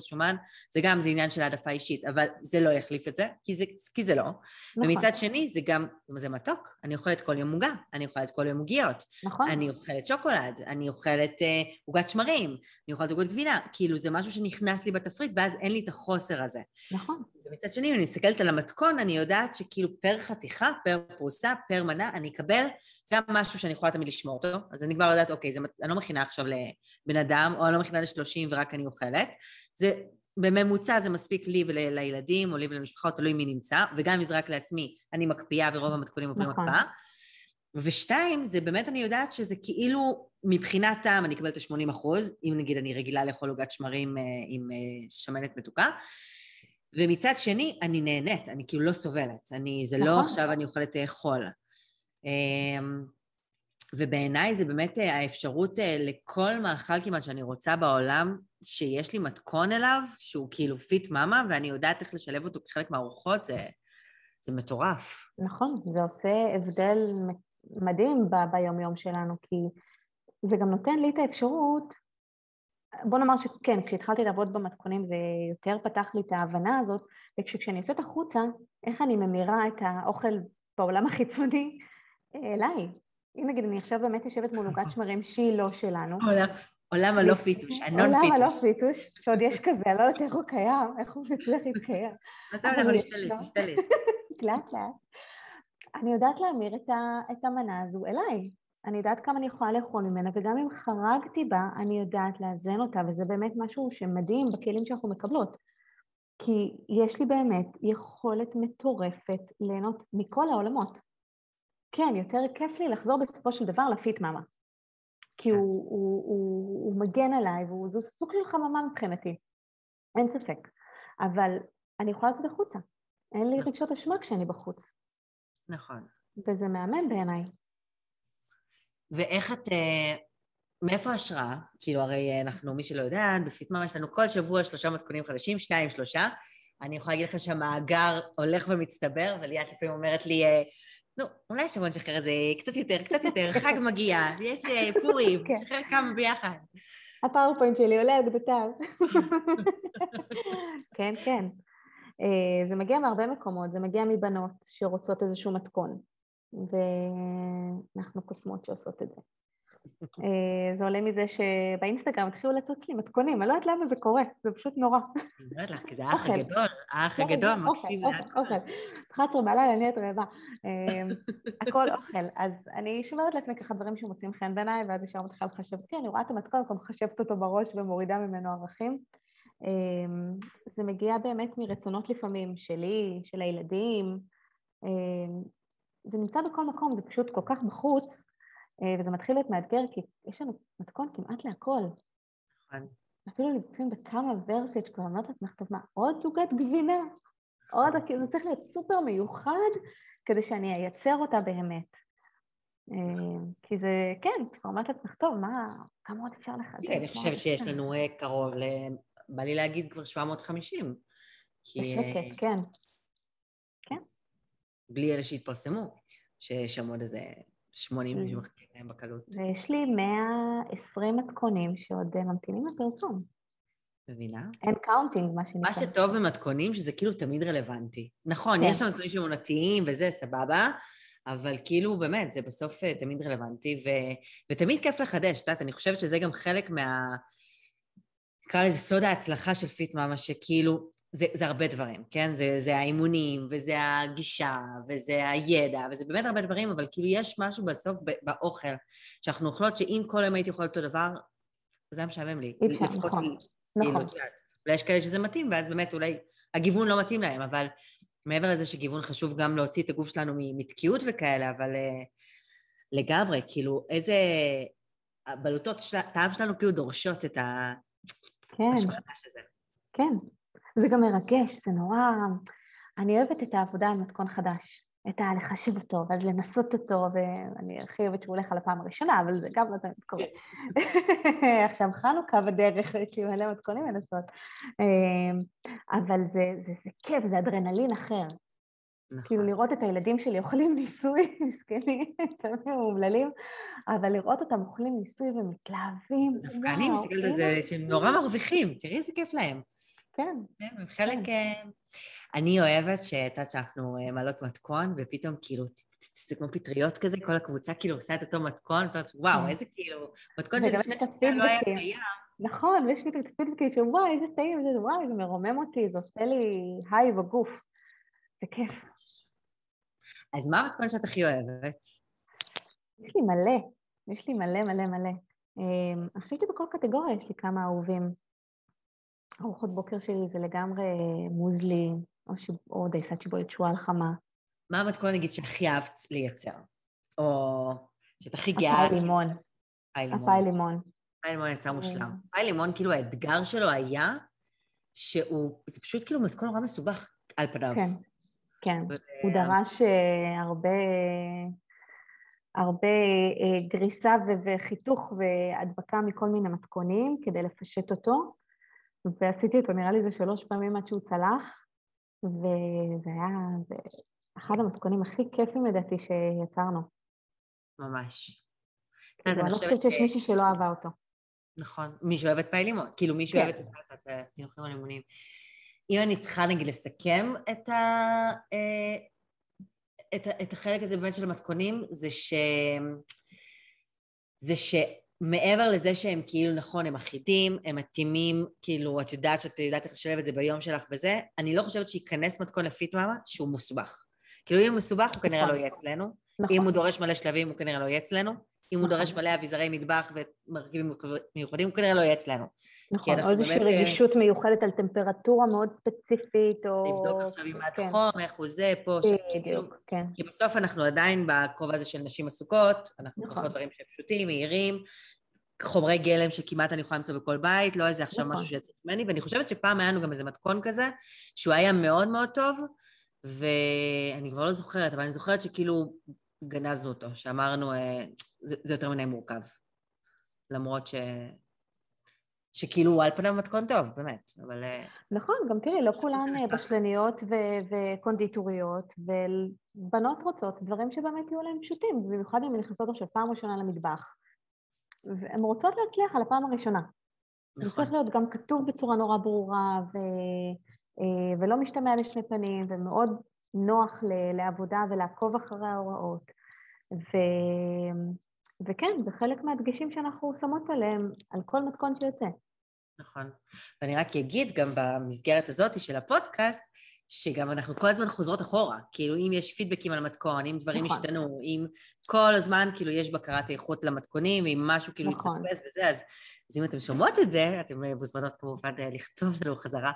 A: שומן, זה גם, זה עניין של העדפה אישית, אבל זה לא יחליף את זה, כי זה, כי זה לא. נכון. ומצד שני, זה גם, זה מתוק, אני אוכלת כל יום עוגה, אני אוכלת כל יום עוגיות. נכון. אני אוכלת שוקולד, אני אוכלת עוגת uh, שמרים, אני אוכלת עוגות גבינה, כאילו זה משהו שנכנס לי בתפריט, ואז אין לי את החוסר הזה.
B: נכון.
A: ומצד שני, אם אני מסתכלת על המתכון, אני יודעת שכאילו פר חתיכה, פר פרוסה, פר מנה, אני אקבל, זה משהו שאני יכולה תמיד לשמור אותו, אז אני כבר יודעת, אוקיי, זה, אני לא מכינה עכשיו לבן אדם, או אני לא מכינה לשלושים ורק אני אוכלת. זה, בממוצע זה מספיק לי ולילדים, או לי ולמשפחה, תלוי מי נמצא, וגם אם זה רק לעצמי, אני מקפיאה ורוב המתכונים עוברים נכון. הקפאה. ושתיים, זה באמת אני יודעת שזה כאילו מבחינת טעם אני אקבל את ה-80 אחוז, אם נגיד אני רגילה לאכול עוגת שמרים אה, עם אה, שמנת מתוקה, ומצד שני, אני נהנית, אני כאילו לא סובלת. אני, זה לא נכון. לא עכשיו אני אוכלת חול. אמ, ובעיניי זה באמת אה, האפשרות אה, לכל מאכל כמעט שאני רוצה בעולם, שיש לי מתכון אליו, שהוא כאילו פיט מאמה, ואני יודעת איך לשלב אותו כחלק מהארוחות, זה, זה מטורף.
B: נכון, זה עושה הבדל מדהים ב- ביומיום שלנו, כי זה גם נותן לי את האפשרות בוא נאמר שכן, כשהתחלתי לעבוד במתכונים זה יותר פתח לי את ההבנה הזאת, וכשאני יוצאת החוצה, איך אני ממירה את האוכל בעולם החיצוני אליי. אם נגיד אני עכשיו באמת יושבת מול עוגת שמרים שהיא לא שלנו.
A: עולם הלא פיתוש, הנון פיתוש.
B: עולם הלא פיתוש, שעוד יש כזה, אני לא יודעת איך הוא קיים, איך הוא מצליח להתקיים.
A: זאת אומרת, להשתלט, להשתלט. *laughs*
B: לאט לאט. אני יודעת להמיר את המנה הזו אליי. אני יודעת כמה אני יכולה לאכול ממנה, וגם אם חרגתי בה, אני יודעת לאזן אותה, וזה באמת משהו שמדהים בכלים שאנחנו מקבלות. כי יש לי באמת יכולת מטורפת ליהנות מכל העולמות. כן, יותר כיף לי לחזור בסופו של דבר לפיט מאמה. כי כן. הוא, הוא, הוא, הוא מגן עליי, וזה סוג של חממה מבחינתי. אין ספק. אבל אני יכולה לצאת החוצה. אין לי נכון. רגשות אשמה כשאני בחוץ.
A: נכון.
B: וזה מהמם בעיניי.
A: ואיך את, אה, מאיפה השראה? כאילו, הרי אנחנו, מי שלא יודע, בפיטמאמה יש לנו כל שבוע שלושה מתכונים חדשים, שניים, שלושה. אני יכולה להגיד לכם שהמאגר הולך ומצטבר, וליאת לפעמים אומרת לי, אה, נו, אולי שבוע נשחרר איזה קצת יותר, קצת יותר, חג מגיע, יש אה, פורים, *laughs*
B: כן.
A: נשחרר כמה ביחד.
B: הפאורפוינט שלי עולה על גדותיו. כן, כן. אה, זה מגיע מהרבה מקומות, זה מגיע מבנות שרוצות איזשהו מתכון, ואנחנו קוסמות שעושות את זה. אה, זה עולה מזה שבאינסטגרם התחילו לצוץ לי מתכונים, אני לא יודעת למה זה קורה, זה פשוט נורא.
A: אני אומרת לך, כי זה האח
B: אוכל.
A: הגדול, האח
B: כן,
A: הגדול
B: אוכל,
A: מקשיב
B: אוכל,
A: להכל.
B: אוכל. 11 בלילה נהיית רעבה. אה, הכל אוכל. אז אני שומרת לעצמי ככה דברים שמוצאים חן בעיניי, ואז ישר מתחילה לחשב, כן, אני רואה את המתכון, גם מחשבת אותו בראש ומורידה ממנו ערכים. אה, זה מגיע באמת מרצונות לפעמים, שלי, של הילדים. זה נמצא בכל מקום, זה פשוט כל כך בחוץ, אה, וזה מתחיל להיות מאתגר, כי יש לנו מתכון כמעט להכל.
A: נכון.
B: אפילו לפעמים בכמה ורסיות שכבר אומרת לעצמך, טוב, מה, עוד זוגת גבינה? עוד, כאילו, זה צריך להיות סופר מיוחד כדי שאני אייצר אותה באמת. אה, כי זה, כן, כבר אומרת לעצמך, טוב, מה, כמה עוד אפשר לחדש?
A: תראה, אני חושבת שיש
B: אפשר?"
A: לנו אה, קרוב ל... בא לי להגיד כבר 750. כי אה,
B: בשקט, כן.
A: בלי אלה שהתפרסמו, שיש שם עוד איזה 80
B: Mm.
A: שמחכים להם בקלות.
B: ויש לי 120 מתכונים שעוד אה, ממתינים לפרסום.
A: מבינה?
B: אין קאונטינג, מה שנקרא.
A: מה שטוב במתכונים, שזה כאילו תמיד רלוונטי. נכון,
B: כן.
A: יש שם מתכונים שהם עונתיים וזה, סבבה, אבל כאילו, באמת, זה בסוף אה, תמיד רלוונטי, ו... ותמיד כיף לחדש, את יודעת, אני חושבת שזה גם חלק מה... נקרא לזה סוד ההצלחה של פיט מאמה, שכאילו, זה, זה הרבה דברים, כן? זה, זה האימונים, וזה הגישה, וזה הידע, וזה באמת הרבה דברים, אבל כאילו יש משהו בסוף באוכל, שאנחנו אוכלות, שאם כל היום הייתי אוכלת אותו דבר, זה היה משעמם לי.
B: אי אפשר, נכון,
A: לי. כאילו,
B: נכון.
A: יודעת, אולי יש כאלה שזה מתאים, ואז באמת אולי הגיוון לא מתאים להם, אבל מעבר לזה שגיוון חשוב גם להוציא את הגוף שלנו מתקיעות וכאלה, אבל uh, לגמרי, כאילו, איזה... הבלוטות, של- הטעם שלנו כאילו דורשות את ה...
B: כן,
A: הזה.
B: כן. זה גם מרגש, זה נורא... אני אוהבת את העבודה על מתכון חדש. את הלחשב אותו, ואז לנסות אותו, ואני הכי אוהבת שהוא הולך על הפעם הראשונה, אבל זה גם לא תמיד קורה. *laughs* עכשיו חנוכה בדרך, יש לי מלא מתכונים לנסות. אמ, אבל זה, זה, זה כיף, זה אדרנלין אחר. כאילו
A: נכון.
B: לראות את הילדים שלי אוכלים ניסוי, *laughs* מסכנים, תמיד אומללים, אבל לראות אותם אוכלים ניסוי ומתלהבים,
A: דווקא אני מסתכלת על זה שהם נורא מרוויחים, תראי איזה כיף להם.
B: כן,
A: כן, הם חלק... אה, אני אוהבת שאת יודעת שאנחנו אה, מעלות מתכון, ופתאום כאילו, זה כמו פטריות כזה, כל הקבוצה כאילו עושה את אותו מתכון, ואת אומרת, וואו,
B: כן.
A: איזה כאילו, מתכון שלפני שניה לא היה. קיים.
B: נכון, ויש לי את הפידבקים של וואי, איזה טעים, זה, וואי, זה מרומם אותי, זה עושה לי היי בגוף. זה כיף.
A: אז מה המתכון שאת הכי אוהבת?
B: יש לי מלא, יש לי מלא מלא מלא. אמ, אני חושבת שבכל קטגוריה יש לי כמה אהובים. ארוחות בוקר שלי זה לגמרי מוזלי, או, ש... או דייסת שיבולת שועל חמה.
A: מה המתכון, נגיד, שהכי אהבת לייצר? או שאת הכי גאה?
B: הפאי לימון,
A: פאי לימון.
B: הפאי לימון.
A: לימון יצר מושלם.
B: אה.
A: פאי לימון, כאילו, האתגר שלו היה שהוא, זה פשוט כאילו מתכון נורא מסובך על פניו.
B: כן, כן.
A: ו-
B: הוא דרש אה, הרבה, הרבה אה, גריסה וחיתוך והדבקה מכל מיני מתכונים כדי לפשט אותו, ועשיתי אותו, נראה לי זה שלוש פעמים עד שהוא צלח, וזה היה זה אחד המתכונים הכי כיפים לדעתי שיצרנו.
A: ממש.
B: אני לא
A: חושבת
B: שיש מישהי שלא אהבה אותו.
A: נכון. מי שאוהב את פאי לימון. כאילו, מי שאוהב
B: כן.
A: את החינוכים הלימוניים. אם אני צריכה, נגיד, לסכם את ה... אה, את, את החלק הזה באמת של המתכונים, זה ש... זה שמעבר לזה שהם כאילו, נכון, הם אחידים, הם מתאימים, כאילו, את יודעת שאת יודעת איך לשלב את זה ביום שלך וזה, אני לא חושבת שייכנס מתכון לפיט מאמה שהוא מסובך. כאילו, אם הוא מסובך, הוא כנראה
B: נכון.
A: לא יהיה אצלנו.
B: נכון.
A: אם הוא דורש מלא שלבים, הוא כנראה לא יהיה אצלנו. אם הוא
B: נכון.
A: דורש מלא אביזרי מטבח ומרכיבים מיוחדים, הוא כנראה לא יהיה אצלנו.
B: נכון, או איזושהי
A: אה,
B: רגישות מיוחדת על טמפרטורה מאוד ספציפית, או...
A: לבדוק עכשיו עם עד
B: כן,
A: חום, איך הוא זה, פה, ש... כאילו,
B: בדיוק, כן.
A: כי בסוף אנחנו עדיין בכובע הזה של נשים עסוקות, אנחנו
B: נכון.
A: צריכות דברים שהם פשוטים, מהירים, חומרי גלם שכמעט אני יכולה למצוא בכל בית, לא איזה עכשיו
B: נכון.
A: משהו שיצא ממני, ואני חושבת שפעם היה לנו גם איזה מתכון כזה, שהוא היה מאוד מאוד טוב, ואני כבר לא זוכרת, אבל אני זוכרת שכאילו גנזנו אותו, שאמרנו, אה, זה, זה יותר מדי מורכב. למרות ש... שכאילו על פניו מתכון טוב, באמת, אבל... אה,
B: נכון, גם תראי, לא כולן אה, בשלניות ו- וקונדיטוריות, ובנות רוצות דברים שבאמת יהיו להם פשוטים, במיוחד אם הן נכנסות עכשיו פעם ראשונה למטבח. והן רוצות להצליח על הפעם הראשונה. נכון. זה צריך להיות גם כתוב בצורה נורא ברורה, ו... אה, ולא משתמע לשני פנים, ומאוד נוח לעבודה ולעקוב אחרי ההוראות. ו... וכן, זה חלק מהדגשים שאנחנו שמות עליהם, על כל מתכון שיוצא.
A: נכון. ואני רק אגיד גם במסגרת הזאת של הפודקאסט, שגם אנחנו כל הזמן חוזרות אחורה. כאילו, אם יש פידבקים על המתכון, אם דברים נכון. השתנו, אם כל הזמן כאילו יש בקרת איכות למתכונים, אם משהו כאילו נכון. מתפספס וזה, אז, אז אם אתם שומעות את זה, אתם מוזמנות כמובן לכתוב לנו חזרה,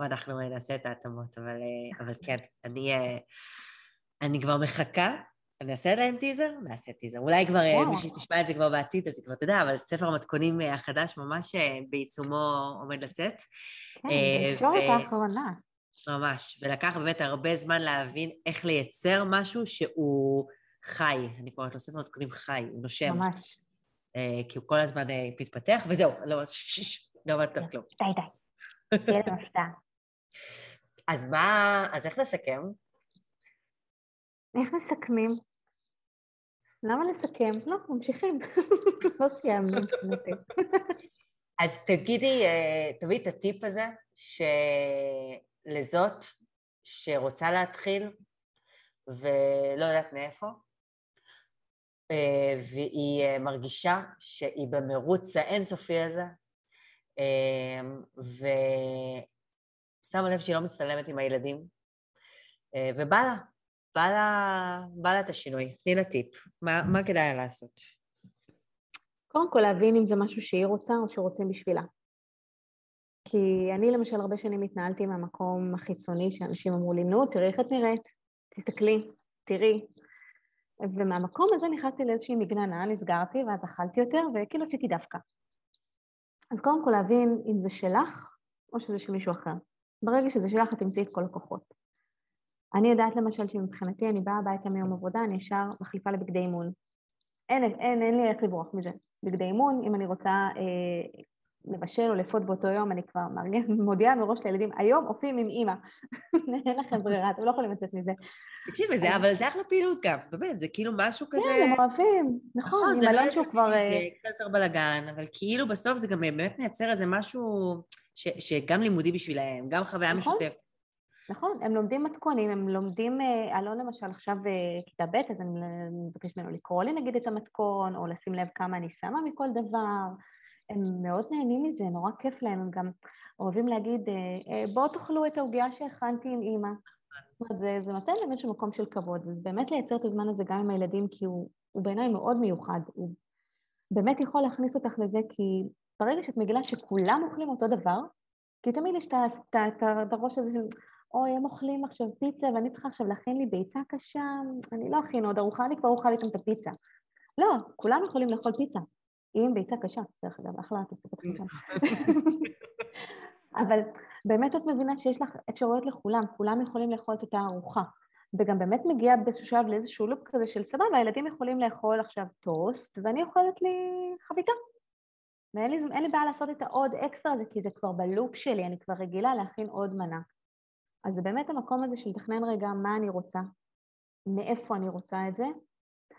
A: ואנחנו נעשה את ההתאמות. אבל, אבל כן, אני, אני כבר מחכה אני אעשה להם טיזר? נעשה טיזר. אולי כבר אה, מי שתשמע את זה כבר בעתיד, אז היא כבר תדע, אבל ספר המתכונים אה, החדש ממש אה, בעיצומו עומד לצאת.
B: כן, בישורת האחרונה.
A: ממש, ולקח באמת הרבה זמן להבין איך לייצר משהו שהוא חי. אני קוראת לו ספר מתכונים חי, הוא נושם.
B: ממש.
A: כי הוא כל הזמן מתפתח, וזהו, לא, לא אמרת כלום.
B: די, די. *laughs* תהיה לנו הפתעה.
A: אז מה, אז איך נסכם?
B: איך מסכמים? למה לסכם? לא, ממשיכים. *laughs* לא סיימנו מבחינתי. *laughs*
A: אז תגידי, אה, תביאי את הטיפ הזה, שלזאת שרוצה להתחיל ולא יודעת מאיפה, אה, והיא אה, מרגישה שהיא במרוץ האינסופי הזה, ושמה לב שהיא לא מצטלמת עם הילדים, ובא לה, בא לה, בא לה את השינוי. תני לה טיפ. מה, מה כדאי לה לעשות?
B: קודם כל להבין אם זה משהו שהיא רוצה או שרוצים בשבילה. כי אני למשל הרבה שנים התנהלתי מהמקום החיצוני שאנשים אמרו לי, נו, תראי איך את נראית, תסתכלי, תראי. ומהמקום הזה נכנסתי לאיזושהי מגננה, נסגרתי ואז אכלתי יותר וכאילו עשיתי דווקא. אז קודם כל להבין אם זה שלך או שזה של מישהו אחר. ברגע שזה שלך את תמצאי את כל הכוחות. אני יודעת למשל שמבחינתי אני באה הביתה מיום עבודה, אני ישר מחליפה לבגדי אימון. אין, אין, אין לי איך לברוח מזה. בגדי אימון, אם אני רוצה אה, לבשל או לפות באותו יום, אני כבר מארגן, *laughs* מודיעה מראש לילדים, היום עופים עם אימא. *laughs* אין לכם ברירה, אתם לא יכולים לצאת מזה.
A: תקשיבי, זה, אבל זה אחלה פעילות גם, באמת, זה כאילו משהו כזה...
B: כן, הם אוהבים, נכון, נכון עם מלון שהוא כבר...
A: אה, זה קצת יותר בלאגן, אבל כאילו בסוף זה גם באמת מייצר איזה משהו ש, שגם לימודי בשבילהם, גם חוויה נכון. משותפת.
B: נכון, הם לומדים מתכונים, הם לומדים, אה, אלון למשל עכשיו אה, כיתה ב', אז אני מבקשת ממנו לקרוא לי נגיד את המתכון, או לשים לב כמה אני שמה מכל דבר. הם מאוד נהנים מזה, נורא כיף להם, הם גם אוהבים להגיד, אה, בואו תאכלו את העוגיה שהכנתי עם אימא. זה, זה נותן להם איזשהו מקום של כבוד, וזה באמת לייצר את הזמן הזה גם עם הילדים, כי הוא, הוא בעיניי מאוד מיוחד. הוא באמת יכול להכניס אותך לזה, כי ברגע שאת מגילה שכולם אוכלים אותו דבר, כי תמיד יש את הראש הזה של, אוי, הם אוכלים עכשיו פיצה ואני צריכה עכשיו להכין לי ביצה קשה, אני לא אכין עוד ארוחה, אני כבר אוכל איתם את הפיצה. לא, כולם יכולים לאכול פיצה, עם ביצה קשה, דרך אגב, אחלה תוספת חיסון. *laughs* אבל באמת את מבינה שיש לך אפשרויות לכולם, כולם יכולים לאכול את אותה ארוחה. וגם באמת מגיע באיזשהו שלב לאיזשהו לופ כזה של סבבה, הילדים יכולים לאכול עכשיו טוסט, ואני אוכלת לי חביתה. ואין לי, לי בעיה לעשות את העוד אקסטרה הזה, כי זה כבר בלופ שלי, אני כבר רגילה להכין עוד מנה. אז זה באמת המקום הזה של לתכנן רגע מה אני רוצה, מאיפה אני רוצה את זה,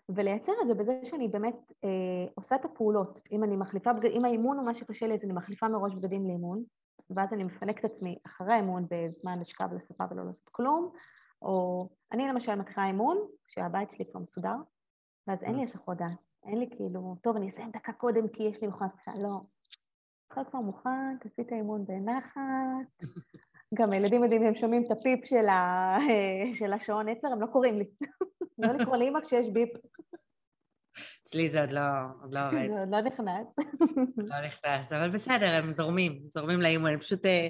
B: ולייצר את זה בזה שאני באמת אה, עושה את הפעולות. אם אני מחליפה, בגד... אם האימון הוא מה שקשה לי, אז אני מחליפה מראש בגדים לאימון, ואז אני מפנק את עצמי אחרי האימון בזמן לשכב לשפה ולא לעשות כלום, או אני למשל מתחילה אימון, כשהבית שלי כבר מסודר, ואז אין לי הסחות דעת. אין לי כאילו, טוב, אני אסיים דקה קודם כי יש לי מכונת פצעה, לא. הכל כבר מוכן, תעשי את האימון בנחת, גם הילדים יודעים, הם שומעים את הפיפ של, ה... *laughs* של השעון עצר, הם לא קוראים לי. *laughs* לא לקרוא לאמא כשיש ביפ.
A: אצלי זה עוד לא, עוד לא עובד.
B: זה עוד לא נכנס. *laughs*
A: לא נכנס, אבל בסדר, הם זורמים, זורמים לאימא, הם פשוט... אה,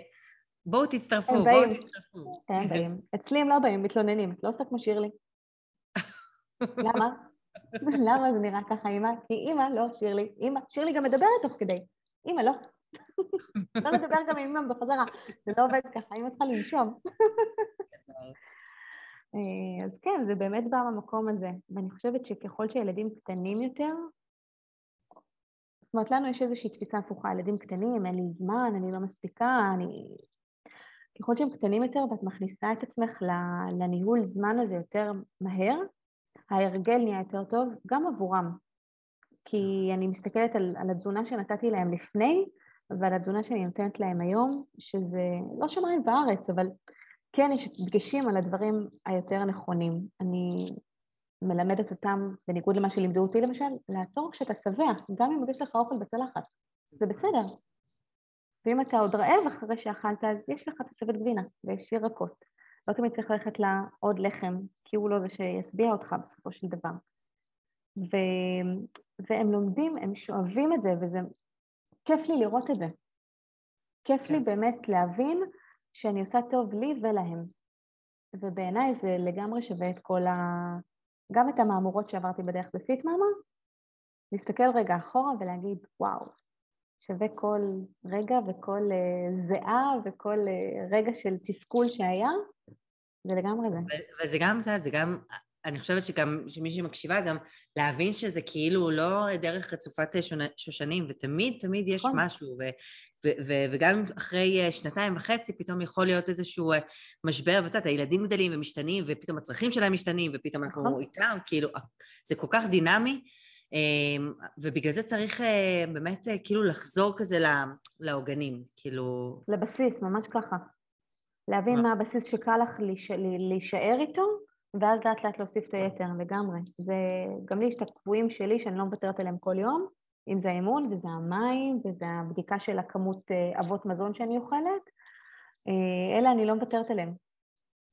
A: בואו תצטרפו,
B: בואו תצטרפו. הם באים. אצלי הם לא באים, מתלוננים, את לא עושה כמו שירלי. למה? *laughs* למה זה נראה ככה, אימא? כי אימא, לא, שירלי. אימא, שירלי גם מדברת תוך כדי. אימא, לא. *laughs* לא לדבר גם עם אמא בחזרה, זה לא עובד ככה, אמא צריכה לנשום. *laughs* אה, אז כן, זה באמת בא מהמקום הזה, ואני חושבת שככל שילדים קטנים יותר, זאת אומרת, לנו יש איזושהי תפיסה הפוכה, ילדים קטנים, אין לי זמן, אני לא מספיקה, אני... ככל שהם קטנים יותר ואת מכניסה את עצמך לניהול זמן הזה יותר מהר, ההרגל נהיה יותר טוב גם עבורם. כי אני מסתכלת על, על התזונה שנתתי להם לפני ועל התזונה שאני נותנת להם היום, שזה לא שמיים וארץ, אבל כן יש דגשים על הדברים היותר נכונים. אני מלמדת אותם, בניגוד למה שלימדו אותי למשל, לעצור כשאתה שבע, גם אם יש לך אוכל בצלחת, זה בסדר. ואם אתה עוד רעב אחרי שאכלת, אז יש לך תוספת גבינה ויש ירקות. לא תמיד צריך ללכת לעוד לחם, כי הוא לא זה שישביע אותך בסופו של דבר. ו... והם לומדים, הם שואבים את זה, וזה כיף לי לראות את זה. כיף כן. לי באמת להבין שאני עושה טוב לי ולהם. ובעיניי זה לגמרי שווה את כל ה... גם את המהמורות שעברתי בדרך בפיט מאמה, להסתכל רגע אחורה ולהגיד, וואו, שווה כל רגע וכל uh, זיעה וכל uh, רגע של תסכול שהיה, זה לגמרי זה.
A: וזה גם, את יודעת, זה גם, אני חושבת שגם, שמי שמקשיבה גם, להבין שזה כאילו לא דרך רצופת שושנים, ותמיד תמיד יש נכון. משהו, ו, ו, ו, וגם אחרי אה, שנתיים וחצי פתאום יכול להיות איזשהו משבר, ואת יודעת, הילדים גדלים ומשתנים, ופתאום הצרכים שלהם משתנים, ופתאום נכון. אנחנו איתם, כאילו, זה כל כך דינמי. אמ, ובגלל זה צריך אה, באמת אה, כאילו לחזור כזה לעוגנים, כאילו...
B: לבסיס, ממש ככה. להבין מה, מה הבסיס שקל לך להישאר איתו, ואז לאט לאט להוסיף את היתר לגמרי. זה, גם לי יש את הקבועים שלי שאני לא מוותרת עליהם כל יום, אם זה האימון וזה המים וזה הבדיקה של הכמות אה, אבות מזון שאני אוכלת, אלה אני לא מוותרת עליהם.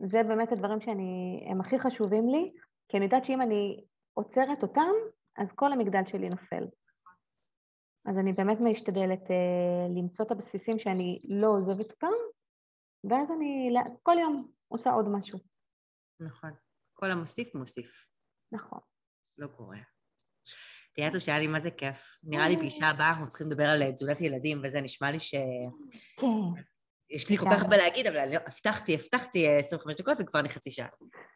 B: זה באמת הדברים שהם הכי חשובים לי, כי אני יודעת שאם אני עוצרת אותם, אז כל המגדל שלי נופל. אז אני באמת משתדלת uh, למצוא את הבסיסים שאני לא עוזבת אותם, ואז אני כל יום עושה עוד משהו.
A: נכון. כל המוסיף מוסיף.
B: נכון.
A: לא קורה. תו שהיה לי מה זה כיף. נראה לי פגישה הבאה אנחנו צריכים לדבר על תזונת ילדים, וזה נשמע לי ש...
B: כן.
A: יש לי כל כך הרבה להגיד, אבל אני הבטחתי, הבטחתי 25 דקות וכבר אני חצי שעה.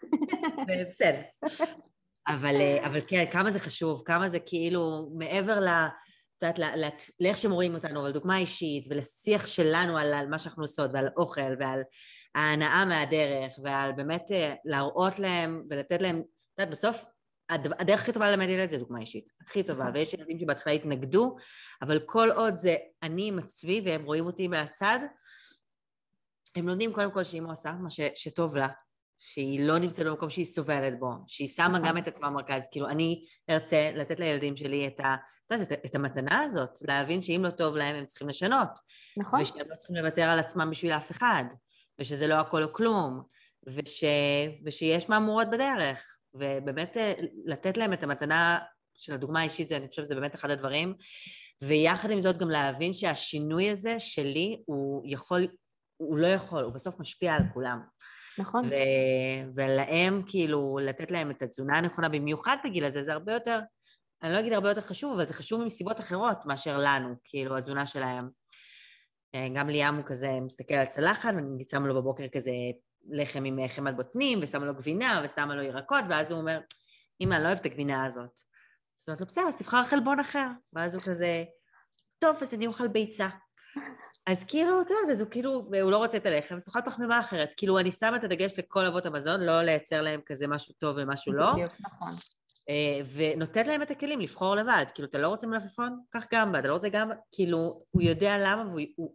A: *laughs* זה בסדר. אבל, אה, אבל כן, כמה זה חשוב, כמה זה כאילו מעבר ל... את יודעת, לאיך שהם רואים אותנו, על דוגמה אישית, ולשיח שלנו על, על מה שאנחנו עושות, ועל אוכל, ועל ההנאה מהדרך, ועל באמת אה, להראות להם ולתת להם, את יודעת, בסוף הדרך הכי טובה ללמד ילד זה דוגמה אישית, הכי טובה, ויש ילדים שבהתחלה התנגדו, אבל כל עוד זה אני עם עצמי והם רואים אותי מהצד, הם לומדים קודם כל שאמא עושה מה ש, שטוב לה, שהיא לא נמצאת במקום שהיא סובלת בו, שהיא שמה גם את עצמה במרכז, כאילו אני ארצה לתת לילדים שלי את, ה, את, את המתנה הזאת, להבין שאם לא טוב להם הם צריכים לשנות.
B: נכון.
A: ושהם לא צריכים לוותר על עצמם בשביל אף אחד, ושזה לא הכל או כלום, וש, ושיש מהמורות בדרך, ובאמת אה, לתת להם את המתנה של הדוגמה האישית, זה, אני חושבת שזה באמת אחד הדברים, ויחד עם זאת גם להבין שהשינוי הזה שלי הוא יכול, הוא לא יכול, הוא בסוף משפיע על כולם.
B: נכון.
A: ו- ולהם, כאילו, לתת להם את התזונה הנכונה, במיוחד בגיל הזה, זה הרבה יותר, אני לא אגיד הרבה יותר חשוב, אבל זה חשוב מסיבות אחרות מאשר לנו, כאילו, התזונה שלהם. אה, גם ליאם הוא כזה מסתכל על צלחת, ואני שמה לו בבוקר כזה לחם עם חמת בוטנים, ושמה לו גבינה, ושמה לו ירקות, ואז הוא אומר, אמא, אני לא אוהב את הגבינה הזאת. אז אומרת לו, בסדר, אז תבחר חלבון אחר. ואז הוא כזה, טוב, אז אני אוכל ביצה. אז כאילו, את יודעת, אז הוא כאילו, הוא לא רוצה את הלחם, אז תאכל פחמימה אחרת. כאילו, אני שמה את הדגש לכל אבות המזון, לא לייצר להם כזה משהו טוב ומשהו לא.
B: בדיוק, נכון.
A: אה, ונותנת להם את הכלים לבחור לבד. כאילו, אתה לא רוצה מלפפון? קח גמבה, אתה לא רוצה גמבה? כאילו, הוא יודע למה, והוא, הוא,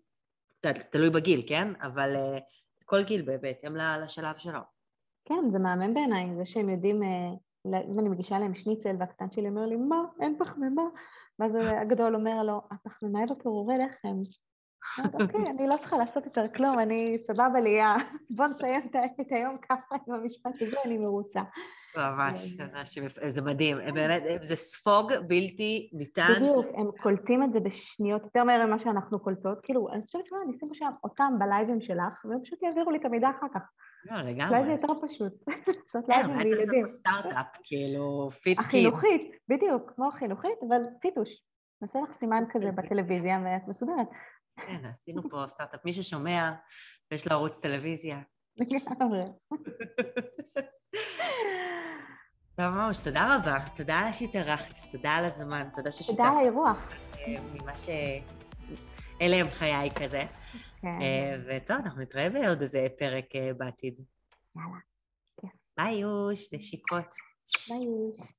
A: תלוי בגיל, כן? אבל uh, כל גיל בהתאם לשלב שלו.
B: כן, זה מהמם בעיניי, זה שהם יודעים, uh, אם אני מגישה להם שניצל והקטן שלי אומר לי, מה, אין פחמימה? ואז הגדול אומר לו, הפחמימה היא בפירורי לחם. אוקיי, אני לא צריכה לעשות יותר כלום, אני סבבה לי, בוא נסיים את היום ככה עם המשפט הזה, אני מרוצה.
A: ממש, ממש, זה מדהים, באמת, זה ספוג בלתי ניתן.
B: בדיוק, הם קולטים את זה בשניות יותר מהר ממה שאנחנו קולטות, כאילו, אני חושבת שאולי אני אשים שם אותם בלייבים שלך, והם פשוט יעבירו לי את המידע אחר כך.
A: לא, לגמרי.
B: אולי זה יותר פשוט, *laughs* לעשות לייבים לילדים.
A: כן, לעשות סטארט-אפ, כאילו, פיט.
B: החינוכית, בדיוק, כמו החינוכית, אבל פיתוש. נעשה לך סימן כזה בטלוויזיה ואת מסודרת.
A: כן, עשינו פה סטארט-אפ. מי ששומע ויש לו ערוץ טלוויזיה. טוב ממש, תודה רבה. תודה שהתארחת, תודה על הזמן, תודה ששיתפת.
B: תודה על האירוח.
A: ממה ש... אלה הם חיי כזה. כן. וטוב, אנחנו נתראה בעוד איזה פרק בעתיד.
B: יאללה.
A: ביי יוש, נשיקות.
B: ביי יוש.